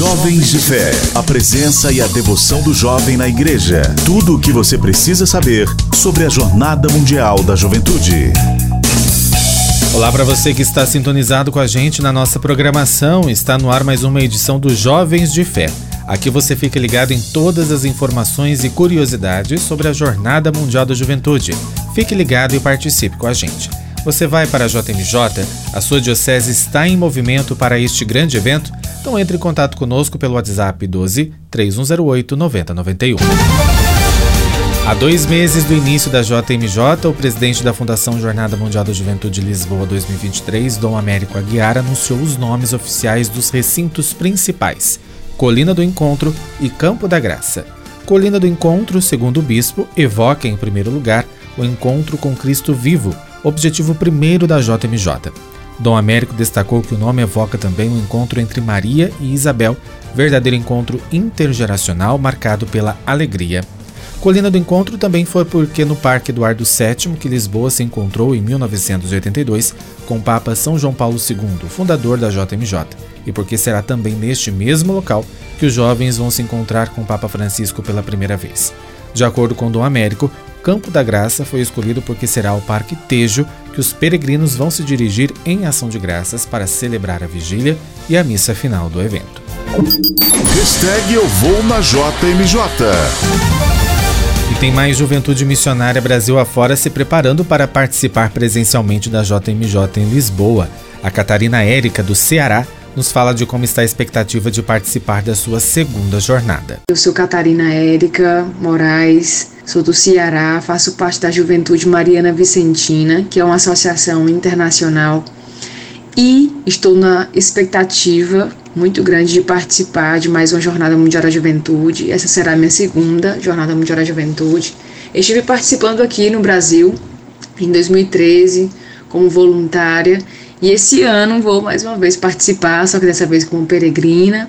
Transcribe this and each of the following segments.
Jovens de Fé. A presença e a devoção do jovem na igreja. Tudo o que você precisa saber sobre a Jornada Mundial da Juventude. Olá para você que está sintonizado com a gente na nossa programação. Está no ar mais uma edição do Jovens de Fé. Aqui você fica ligado em todas as informações e curiosidades sobre a Jornada Mundial da Juventude. Fique ligado e participe com a gente. Você vai para a JMJ? A sua diocese está em movimento para este grande evento? Então entre em contato conosco pelo WhatsApp 12 3108 9091. Há dois meses do início da JMJ, o presidente da Fundação Jornada Mundial da Juventude Lisboa 2023, Dom Américo Aguiar, anunciou os nomes oficiais dos recintos principais: Colina do Encontro e Campo da Graça. Colina do Encontro, segundo o bispo, evoca, em primeiro lugar, o encontro com Cristo vivo, objetivo primeiro da JMJ. Dom Américo destacou que o nome evoca também o um encontro entre Maria e Isabel, verdadeiro encontro intergeracional marcado pela alegria. Colina do Encontro também foi porque no Parque Eduardo VII que Lisboa se encontrou em 1982 com o Papa São João Paulo II, fundador da JMJ, e porque será também neste mesmo local que os jovens vão se encontrar com o Papa Francisco pela primeira vez. De acordo com Dom Américo, Campo da Graça foi escolhido porque será o Parque Tejo que os peregrinos vão se dirigir em ação de graças para celebrar a vigília e a missa final do evento. Hashtag Eu Vou na JMJ. E tem mais Juventude Missionária Brasil afora se preparando para participar presencialmente da JMJ em Lisboa. A Catarina Érica, do Ceará, nos fala de como está a expectativa de participar da sua segunda jornada. Eu sou Catarina Érica Moraes, sou do Ceará, faço parte da Juventude Mariana Vicentina, que é uma associação internacional, e estou na expectativa muito grande de participar de mais uma Jornada Mundial da Juventude. Essa será a minha segunda Jornada Mundial da Juventude. Estive participando aqui no Brasil em 2013 como voluntária e esse ano vou mais uma vez participar, só que dessa vez como peregrina.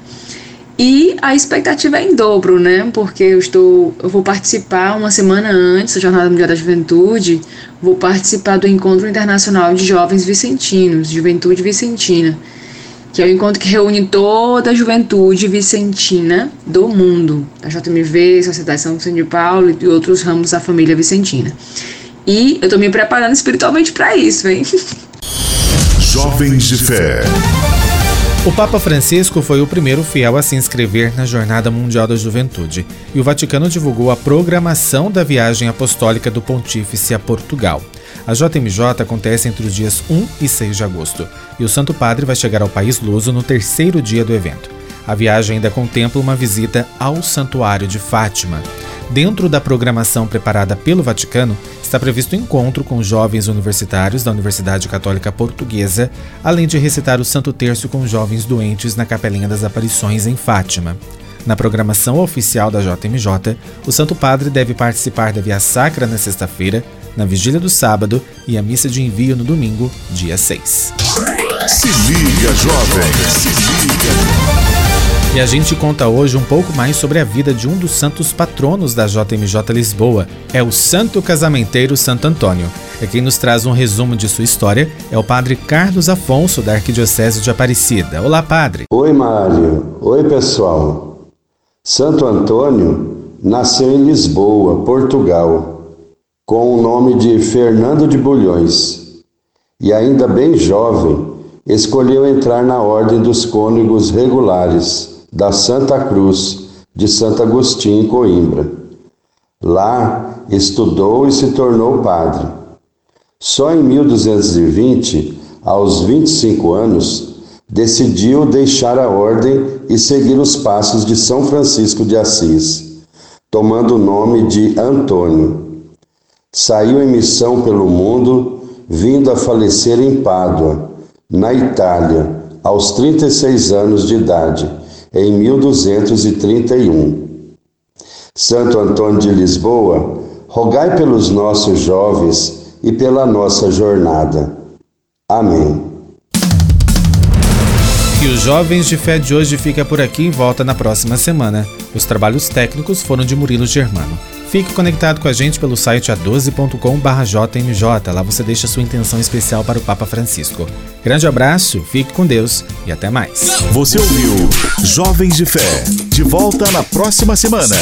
E a expectativa é em dobro, né? Porque eu estou, eu vou participar uma semana antes da Jornada Mundial da Juventude, vou participar do Encontro Internacional de Jovens Vicentinos, Juventude Vicentina, que é o um encontro que reúne toda a juventude vicentina do mundo, a JMV, Sociedade São Vicente de Paulo e outros ramos da família vicentina. E eu estou me preparando espiritualmente para isso, hein? Jovens de Fé. O Papa Francisco foi o primeiro fiel a se inscrever na Jornada Mundial da Juventude e o Vaticano divulgou a programação da viagem apostólica do Pontífice a Portugal. A JMJ acontece entre os dias 1 e 6 de agosto e o Santo Padre vai chegar ao país luso no terceiro dia do evento. A viagem ainda contempla uma visita ao Santuário de Fátima. Dentro da programação preparada pelo Vaticano, está previsto encontro com jovens universitários da Universidade Católica Portuguesa, além de recitar o Santo Terço com jovens doentes na Capelinha das Aparições em Fátima. Na programação oficial da JMJ, o Santo Padre deve participar da Via Sacra na sexta-feira, na vigília do sábado e a missa de envio no domingo, dia 6. Se liga, jovem! Se liga! E a gente conta hoje um pouco mais sobre a vida de um dos santos patronos da JMJ Lisboa. É o Santo Casamenteiro Santo Antônio. E quem nos traz um resumo de sua história é o padre Carlos Afonso, da Arquidiocese de Aparecida. Olá, padre. Oi, Mário. Oi, pessoal. Santo Antônio nasceu em Lisboa, Portugal, com o nome de Fernando de Bulhões. E ainda bem jovem, escolheu entrar na Ordem dos Cônegos Regulares da Santa Cruz de Santo Agostinho em Coimbra. Lá estudou e se tornou padre. Só em 1220, aos 25 anos, decidiu deixar a ordem e seguir os passos de São Francisco de Assis, tomando o nome de Antônio. Saiu em missão pelo mundo, vindo a falecer em Pádua, na Itália, aos 36 anos de idade em 1231. Santo Antônio de Lisboa, rogai pelos nossos jovens e pela nossa jornada. Amém. E os Jovens de Fé de hoje fica por aqui e volta na próxima semana. Os trabalhos técnicos foram de Murilo Germano. Fique conectado com a gente pelo site a12.com/jmj. Lá você deixa sua intenção especial para o Papa Francisco. Grande abraço, fique com Deus e até mais. Você ouviu Jovens de Fé. De volta na próxima semana.